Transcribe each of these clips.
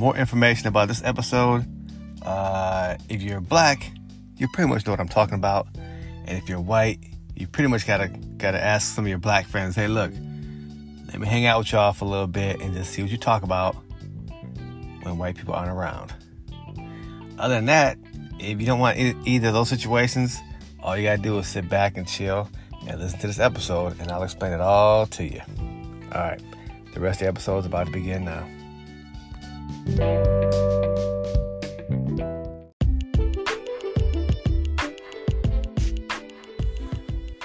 more information about this episode, uh, if you're black, you pretty much know what I'm talking about. And if you're white, you pretty much gotta gotta ask some of your black friends, hey, look, let me hang out with y'all for a little bit and just see what you talk about when white people aren't around. Other than that, if you don't want either of those situations, all you gotta do is sit back and chill and listen to this episode, and I'll explain it all to you. All right, the rest of the episode is about to begin now.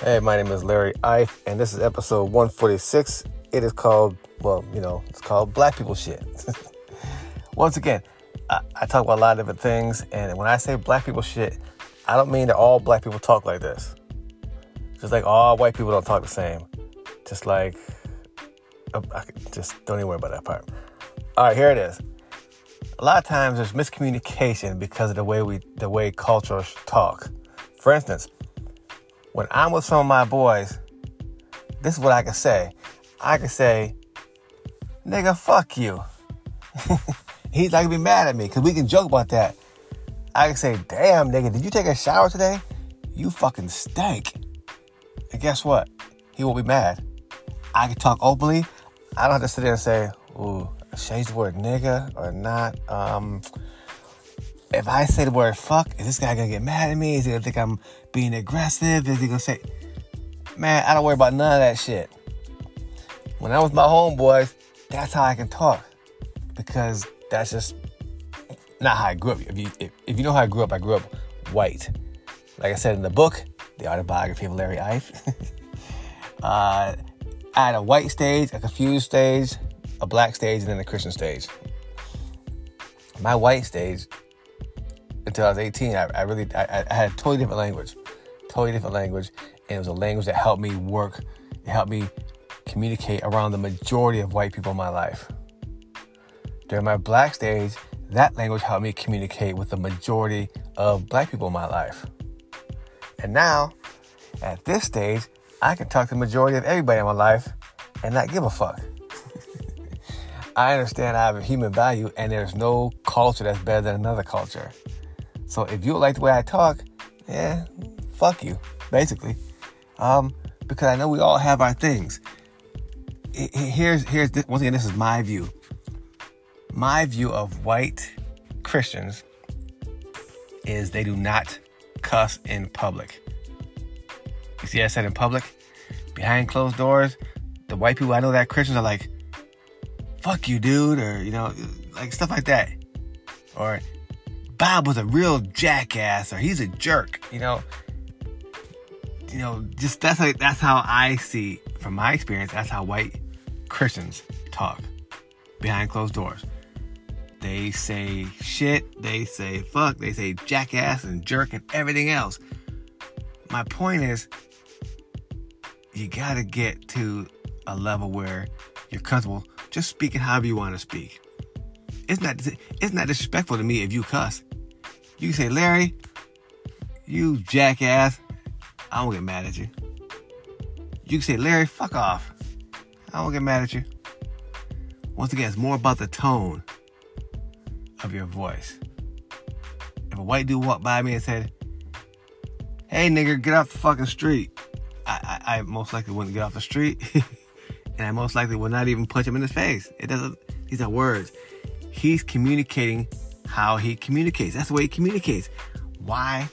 Hey, my name is Larry Ife, and this is episode 146. It is called, well, you know, it's called Black People Shit. Once again, I, I, talk about a lot of different things, and when I say black people shit, I don't mean that all black people talk like this. Just like all white people don't talk the same. Just like, oh, I just don't even worry about that part. All right, here it is. A lot of times there's miscommunication because of the way we, the way cultures talk. For instance, when I'm with some of my boys, this is what I can say. I can say, nigga, fuck you. He's not gonna be mad at me because we can joke about that. I can say, damn, nigga, did you take a shower today? You fucking stank. And guess what? He won't be mad. I can talk openly. I don't have to sit there and say, ooh, change the word nigga or not. Um, if I say the word fuck, is this guy gonna get mad at me? Is he gonna think I'm being aggressive? Is he gonna say, man, I don't worry about none of that shit. When I was my homeboys, that's how I can talk because that's just not how I grew up. If you if, if you know how I grew up, I grew up white. Like I said in the book, The Autobiography of Larry Ife. uh, I had a white stage, a confused stage, a black stage, and then a Christian stage. My white stage, until I was 18, I, I really I, I, had a totally different language, totally different language, and it was a language that helped me work, it helped me communicate around the majority of white people in my life. During my black stage, that language helped me communicate with the majority of black people in my life. And now, at this stage, I can talk to the majority of everybody in my life and not give a fuck. I understand I have a human value and there's no culture that's better than another culture. So if you like the way I talk, yeah, fuck you, basically. Um, because I know we all have our things. Here's here's once again, this is my view my view of white Christians is they do not cuss in public. You see, I said in public, behind closed doors, the white people I know that Christians are like, fuck you, dude, or, you know, like stuff like that. Or, Bob was a real jackass, or he's a jerk, you know. You know, just that's how, that's how I see, from my experience, that's how white Christians talk behind closed doors. They say shit, they say fuck, they say jackass and jerk and everything else. My point is, you gotta get to a level where you're comfortable just speaking however you want to speak. It's not it's not disrespectful to me if you cuss. You can say, Larry, you jackass. I won't get mad at you. You can say, Larry, fuck off. I won't get mad at you. Once again, it's more about the tone of your voice. If a white dude walked by me and said, Hey nigger, get off the fucking street, I, I, I most likely wouldn't get off the street. and I most likely will not even punch him in his face. It doesn't, these are words. He's communicating how he communicates. That's the way he communicates. Why?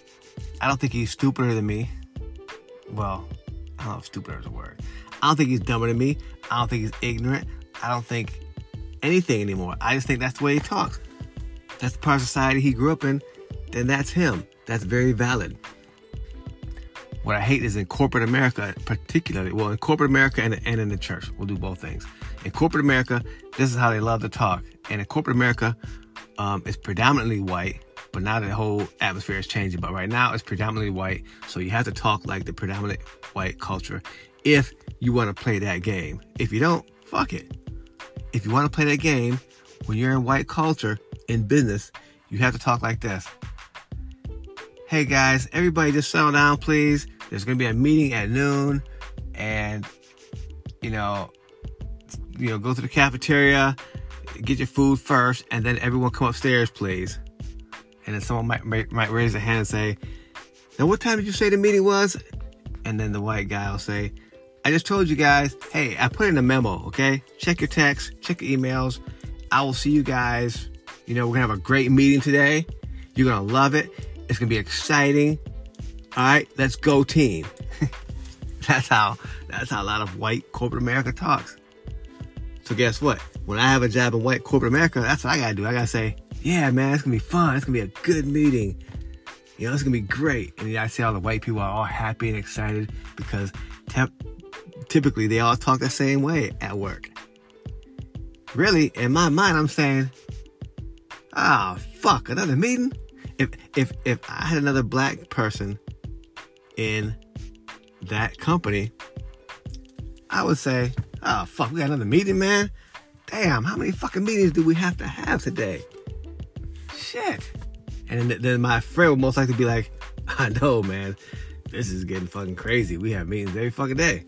I don't think he's stupider than me. Well, I don't know if stupider is a word. I don't think he's dumber than me. I don't think he's ignorant. I don't think anything anymore. I just think that's the way he talks that's the part of society he grew up in, then that's him. That's very valid. What I hate is in corporate America, particularly, well, in corporate America and, and in the church, we'll do both things. In corporate America, this is how they love to talk. And in corporate America, um, it's predominantly white, but now the whole atmosphere is changing. But right now, it's predominantly white. So you have to talk like the predominant white culture if you want to play that game. If you don't, fuck it. If you want to play that game, when you're in white culture, in business, you have to talk like this. Hey guys, everybody just settle down, please. There's going to be a meeting at noon, and you know, you know, go to the cafeteria. get your food first, and then everyone come upstairs, please. And then someone might, might, might raise their hand and say, Now, what time did you say the meeting was? And then the white guy will say, I just told you guys, hey, I put in a memo, okay? Check your texts, check your emails. I will see you guys. You know, we're gonna have a great meeting today. You're gonna love it. It's gonna be exciting. All right, let's go team. that's how that's how a lot of white corporate America talks. So guess what? When I have a job in white corporate America, that's what I gotta do. I gotta say, yeah, man, it's gonna be fun. It's gonna be a good meeting. You know, it's gonna be great. And I see all the white people are all happy and excited because te- typically they all talk the same way at work. Really, in my mind, I'm saying, ah, oh, fuck, another meeting. If if if I had another black person in that company, I would say, oh fuck, we got another meeting, man. Damn, how many fucking meetings do we have to have today? Shit. And then, my friend would most likely be like, I know, man, this is getting fucking crazy. We have meetings every fucking day.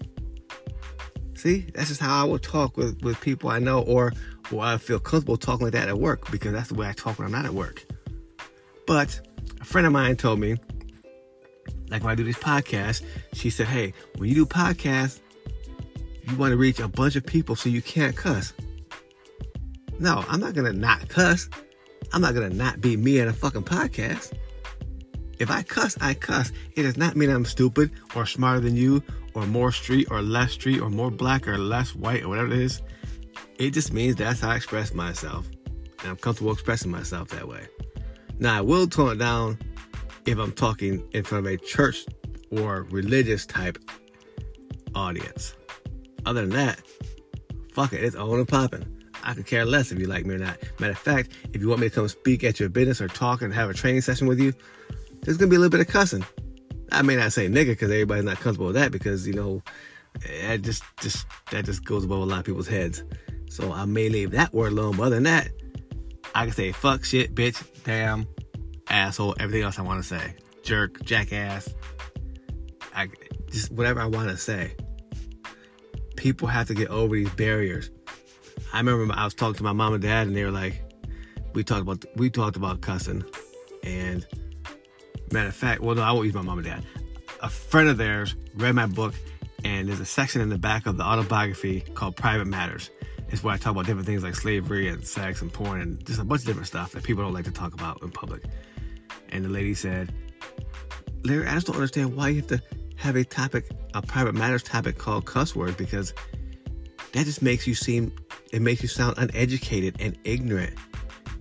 See, that's just how I would talk with, with people I know or, or I feel comfortable talking like that at work because that's the way I talk when I'm not at work. But a friend of mine told me, like when I do these podcasts, she said, Hey, when you do podcasts, you want to reach a bunch of people so you can't cuss. No, I'm not gonna not cuss. I'm not gonna not be me in a fucking podcast. If I cuss, I cuss. It does not mean I'm stupid or smarter than you or more street or less street or more black or less white or whatever it is. It just means that's how I express myself. And I'm comfortable expressing myself that way. Now, I will tone it down if I'm talking in front of a church or religious type audience. Other than that, fuck it, it's on and popping. I could care less if you like me or not. Matter of fact, if you want me to come speak at your business or talk and have a training session with you, there's gonna be a little bit of cussing. I may not say nigga because everybody's not comfortable with that because you know that just just that just goes above a lot of people's heads. So I may leave that word alone. But other than that, I can say fuck, shit, bitch, damn, asshole, everything else I want to say, jerk, jackass. I just whatever I want to say. People have to get over these barriers. I remember I was talking to my mom and dad, and they were like, "We talked about we talked about cussing," and Matter of fact, well, no, I won't use my mom and dad. A friend of theirs read my book, and there's a section in the back of the autobiography called Private Matters. It's where I talk about different things like slavery and sex and porn and just a bunch of different stuff that people don't like to talk about in public. And the lady said, Larry, I just don't understand why you have to have a topic, a private matters topic called cuss words because that just makes you seem, it makes you sound uneducated and ignorant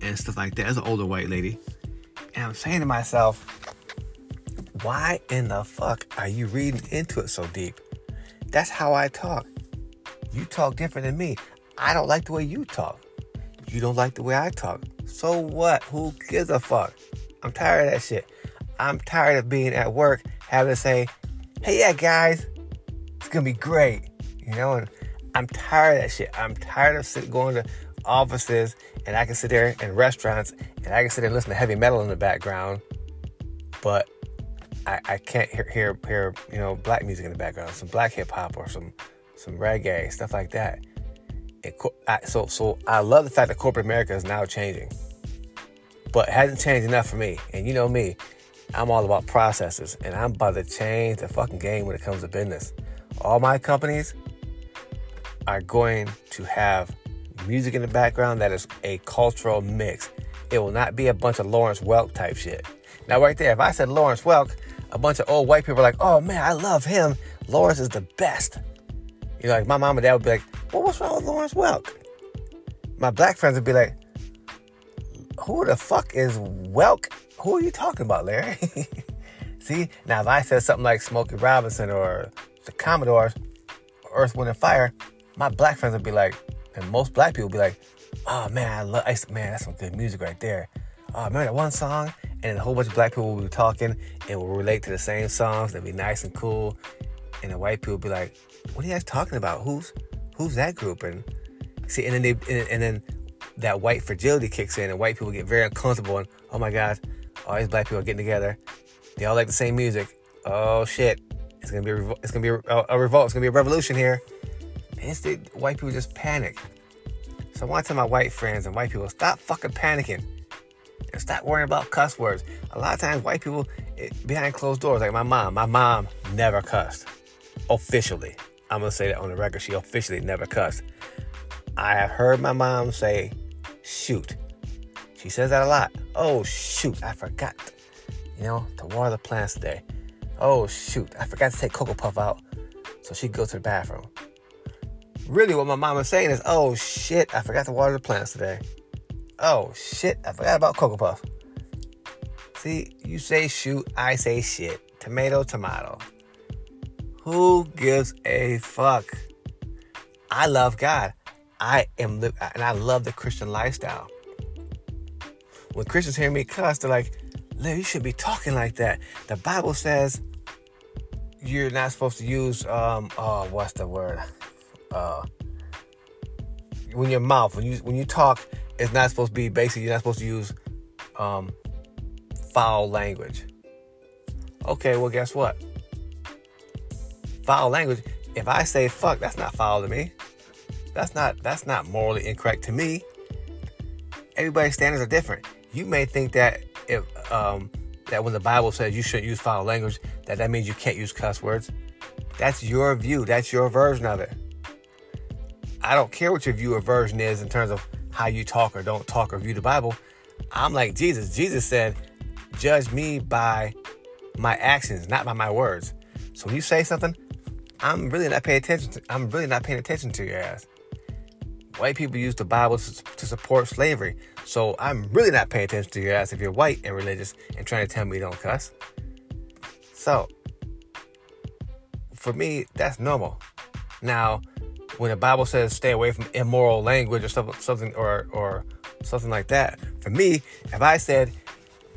and stuff like that. As an older white lady. And I'm saying to myself, why in the fuck are you reading into it so deep? That's how I talk. You talk different than me. I don't like the way you talk. You don't like the way I talk. So what? Who gives a fuck? I'm tired of that shit. I'm tired of being at work having to say, hey, yeah, guys, it's gonna be great. You know, and I'm tired of that shit. I'm tired of sit, going to offices and I can sit there in restaurants and I can sit there and listen to heavy metal in the background, but I, I can't hear, hear hear you know black music in the background, some black hip hop or some some reggae stuff like that. It, I, so so I love the fact that corporate America is now changing, but hasn't changed enough for me. And you know me, I'm all about processes, and I'm about to change the fucking game when it comes to business. All my companies are going to have music in the background that is a cultural mix. It will not be a bunch of Lawrence Welk type shit. Now, right there, if I said Lawrence Welk, a bunch of old white people are like, oh man, I love him. Lawrence is the best. You know, like my mom and dad would be like, well, what's wrong with Lawrence Welk? My black friends would be like, who the fuck is Welk? Who are you talking about, Larry? See, now if I said something like Smokey Robinson or the Commodores, Earth, Wind, and Fire, my black friends would be like, and most black people would be like, oh man, I love, man, that's some good music right there. Oh, remember that one song? and a whole bunch of black people will be talking and will relate to the same songs. They'll be nice and cool, and the white people will be like, "What are you guys talking about? Who's who's that group?" And see, and then they and, and then that white fragility kicks in, and white people get very uncomfortable. And oh my god, all these black people are getting together. They all like the same music. Oh shit, it's gonna be a it's gonna be a, a, revolt. It's gonna be a revolution here. And the white people just panic. So I want to tell my white friends and white people stop fucking panicking and stop worrying about cuss words. A lot of times, white people it, behind closed doors, like my mom, my mom never cussed officially. I'm gonna say that on the record. She officially never cussed. I have heard my mom say, "Shoot." She says that a lot. Oh shoot, I forgot. You know, to water the plants today. Oh shoot, I forgot to take Cocoa Puff out, so she goes to the bathroom. Really, what my mom is saying is, "Oh shit, I forgot to water the plants today." Oh shit, I forgot about Cocoa Puff. See, you say shoot, I say shit. Tomato, tomato. Who gives a fuck? I love God. I am, li- and I love the Christian lifestyle. When Christians hear me cuss, they're like, "Liv, you should be talking like that." The Bible says you're not supposed to use, um, oh, what's the word? Uh, when your mouth, when you when you talk, it's not supposed to be basically you're not supposed to use um, foul language. Okay, well guess what? Foul language. If I say fuck, that's not foul to me. That's not that's not morally incorrect to me. Everybody's standards are different. You may think that if um, that when the Bible says you shouldn't use foul language, that that means you can't use cuss words. That's your view. That's your version of it. I don't care what your view or version is in terms of how you talk or don't talk or view the Bible. I'm like Jesus. Jesus said, judge me by my actions, not by my words. So when you say something, I'm really not paying attention to I'm really not paying attention to your ass. White people use the Bible to, to support slavery. So I'm really not paying attention to your ass if you're white and religious and trying to tell me you don't cuss. So for me, that's normal. Now, when the Bible says stay away from immoral language or something, or or something like that, for me, if I said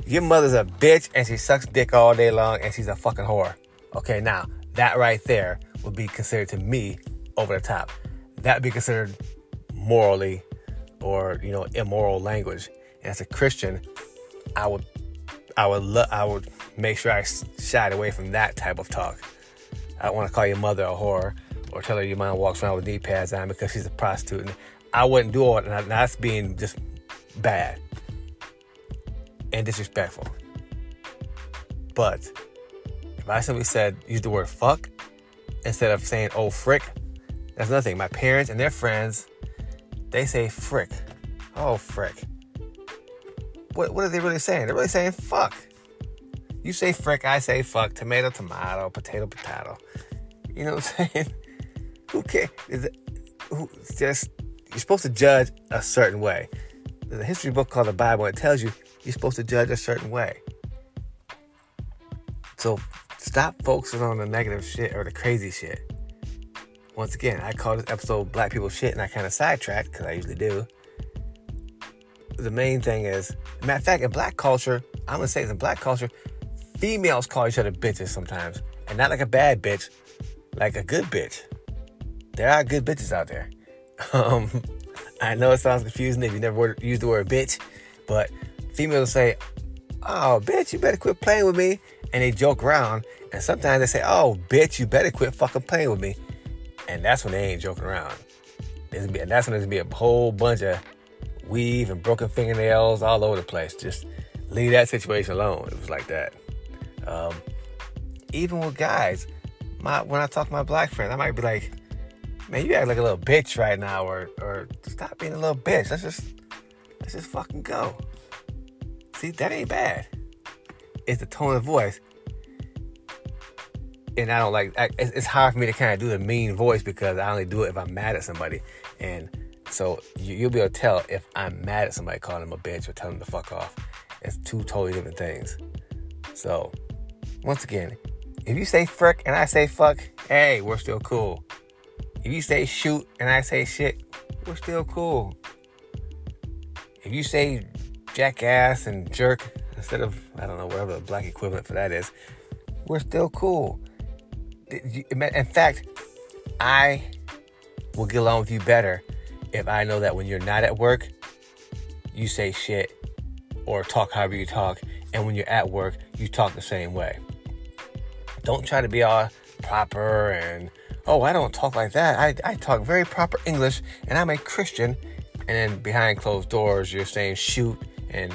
your mother's a bitch and she sucks dick all day long and she's a fucking whore, okay, now that right there would be considered to me over the top. That would be considered morally or you know immoral language. And as a Christian, I would I would lo- I would make sure I shied away from that type of talk. I don't want to call your mother a whore or tell her your mom walks around with knee pads on because she's a prostitute. And I wouldn't do all that. And that's being just bad and disrespectful. But if I simply said, use the word fuck instead of saying, oh, frick, that's nothing. My parents and their friends, they say frick. Oh, frick. What, what are they really saying? They're really saying fuck. You say frick, I say fuck. Tomato, tomato, potato, potato. You know what I'm saying? Who cares? Who, just you're supposed to judge a certain way. There's a history book called the Bible. It tells you you're supposed to judge a certain way. So stop focusing on the negative shit or the crazy shit. Once again, I call this episode Black People Shit and I kind of sidetracked because I usually do. The main thing is, matter of fact, in black culture, I'm gonna say in black culture, females call each other bitches sometimes. And not like a bad bitch, like a good bitch. There are good bitches out there. Um, I know it sounds confusing if you never used the word bitch, but females say, Oh, bitch, you better quit playing with me. And they joke around. And sometimes they say, Oh, bitch, you better quit fucking playing with me. And that's when they ain't joking around. and that's when there's gonna be a whole bunch of weave and broken fingernails all over the place. Just leave that situation alone. It was like that. Um, even with guys, my when I talk to my black friends, I might be like, "Man, you act like a little bitch right now," or "or stop being a little bitch. Let's just let's just fucking go." See, that ain't bad. It's the tone of voice, and I don't like. I, it's hard for me to kind of do the mean voice because I only do it if I'm mad at somebody, and so you, will be able to tell if I'm mad at somebody calling them a bitch or telling them to fuck off. It's two totally different things. So, once again, if you say frick and I say fuck, hey, we're still cool. If you say shoot and I say shit, we're still cool. If you say jackass and jerk instead of, I don't know, whatever the black equivalent for that is, we're still cool. In fact, I will get along with you better if I know that when you're not at work, you say shit or talk however you talk, and when you're at work, you talk the same way. Don't try to be all proper and, oh, I don't talk like that. I, I talk very proper English, and I'm a Christian, and then behind closed doors, you're saying shoot and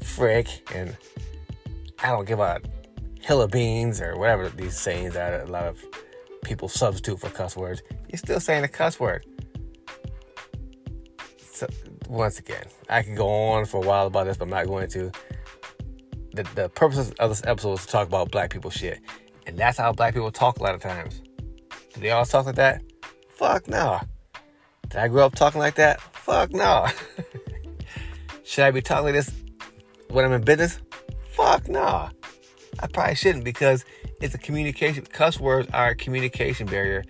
frick and I don't give a hill of beans or whatever these sayings that a lot of people substitute for cuss words. You're still saying a cuss word. So, once again, I could go on for a while about this, but I'm not going to. The, the purpose of this episode is to talk about black people shit. And that's how black people talk a lot of times. Do they all talk like that? Fuck no. Did I grow up talking like that? Fuck no. Should I be talking like this when I'm in business? Fuck no. I probably shouldn't because it's a communication. Cuss words are a communication barrier.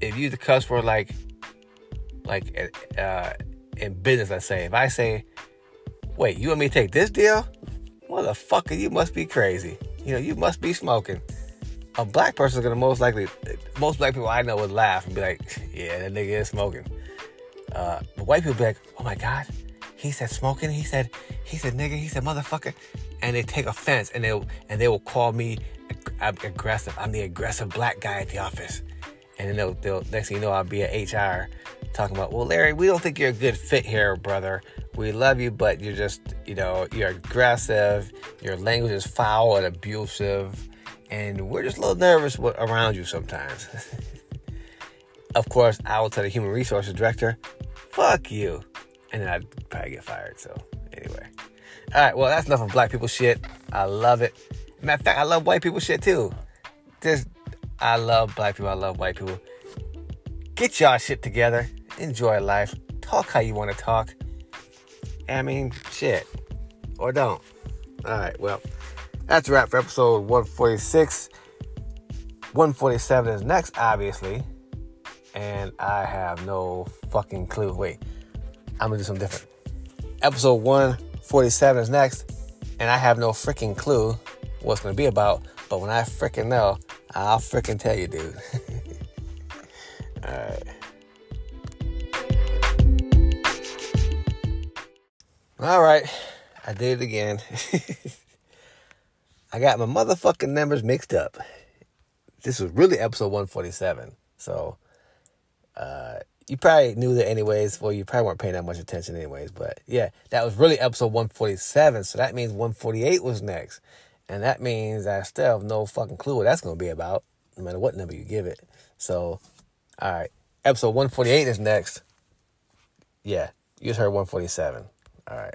If you use the cuss word like, like uh, in business, let's say, if I say, "Wait, you want me to take this deal?" Motherfucker, you must be crazy. You know, you must be smoking. A black person is gonna most likely, most black people I know would laugh and be like, "Yeah, that nigga is smoking." Uh, but white people be like, "Oh my god, he said smoking. He said, he said nigga. He said motherfucker." And they take offense and they and they will call me ag- aggressive. I'm the aggressive black guy at the office. And then they'll, they'll next thing you know, I'll be at HR talking about, well, Larry, we don't think you're a good fit here, brother. We love you, but you're just, you know, you're aggressive. Your language is foul and abusive, and we're just a little nervous around you sometimes. of course, I will tell the human resources director, "Fuck you," and then I'd probably get fired. So anyway, all right. Well, that's enough of black people shit. I love it. Matter of fact, I love white people shit too. Just, I love black people. I love white people. Get y'all shit together. Enjoy life. Talk how you want to talk. I mean, shit. Or don't. All right, well, that's a wrap for episode 146. 147 is next, obviously. And I have no fucking clue. Wait, I'm gonna do something different. Episode 147 is next, and I have no freaking clue what's gonna be about. But when I freaking know, I'll freaking tell you, dude. All right. All right, I did it again. I got my motherfucking numbers mixed up. This was really episode 147. So, uh, you probably knew that anyways. Well, you probably weren't paying that much attention anyways. But yeah, that was really episode 147. So that means 148 was next. And that means I still have no fucking clue what that's going to be about, no matter what number you give it. So, all right. Episode 148 is next. Yeah, you just heard 147. All right.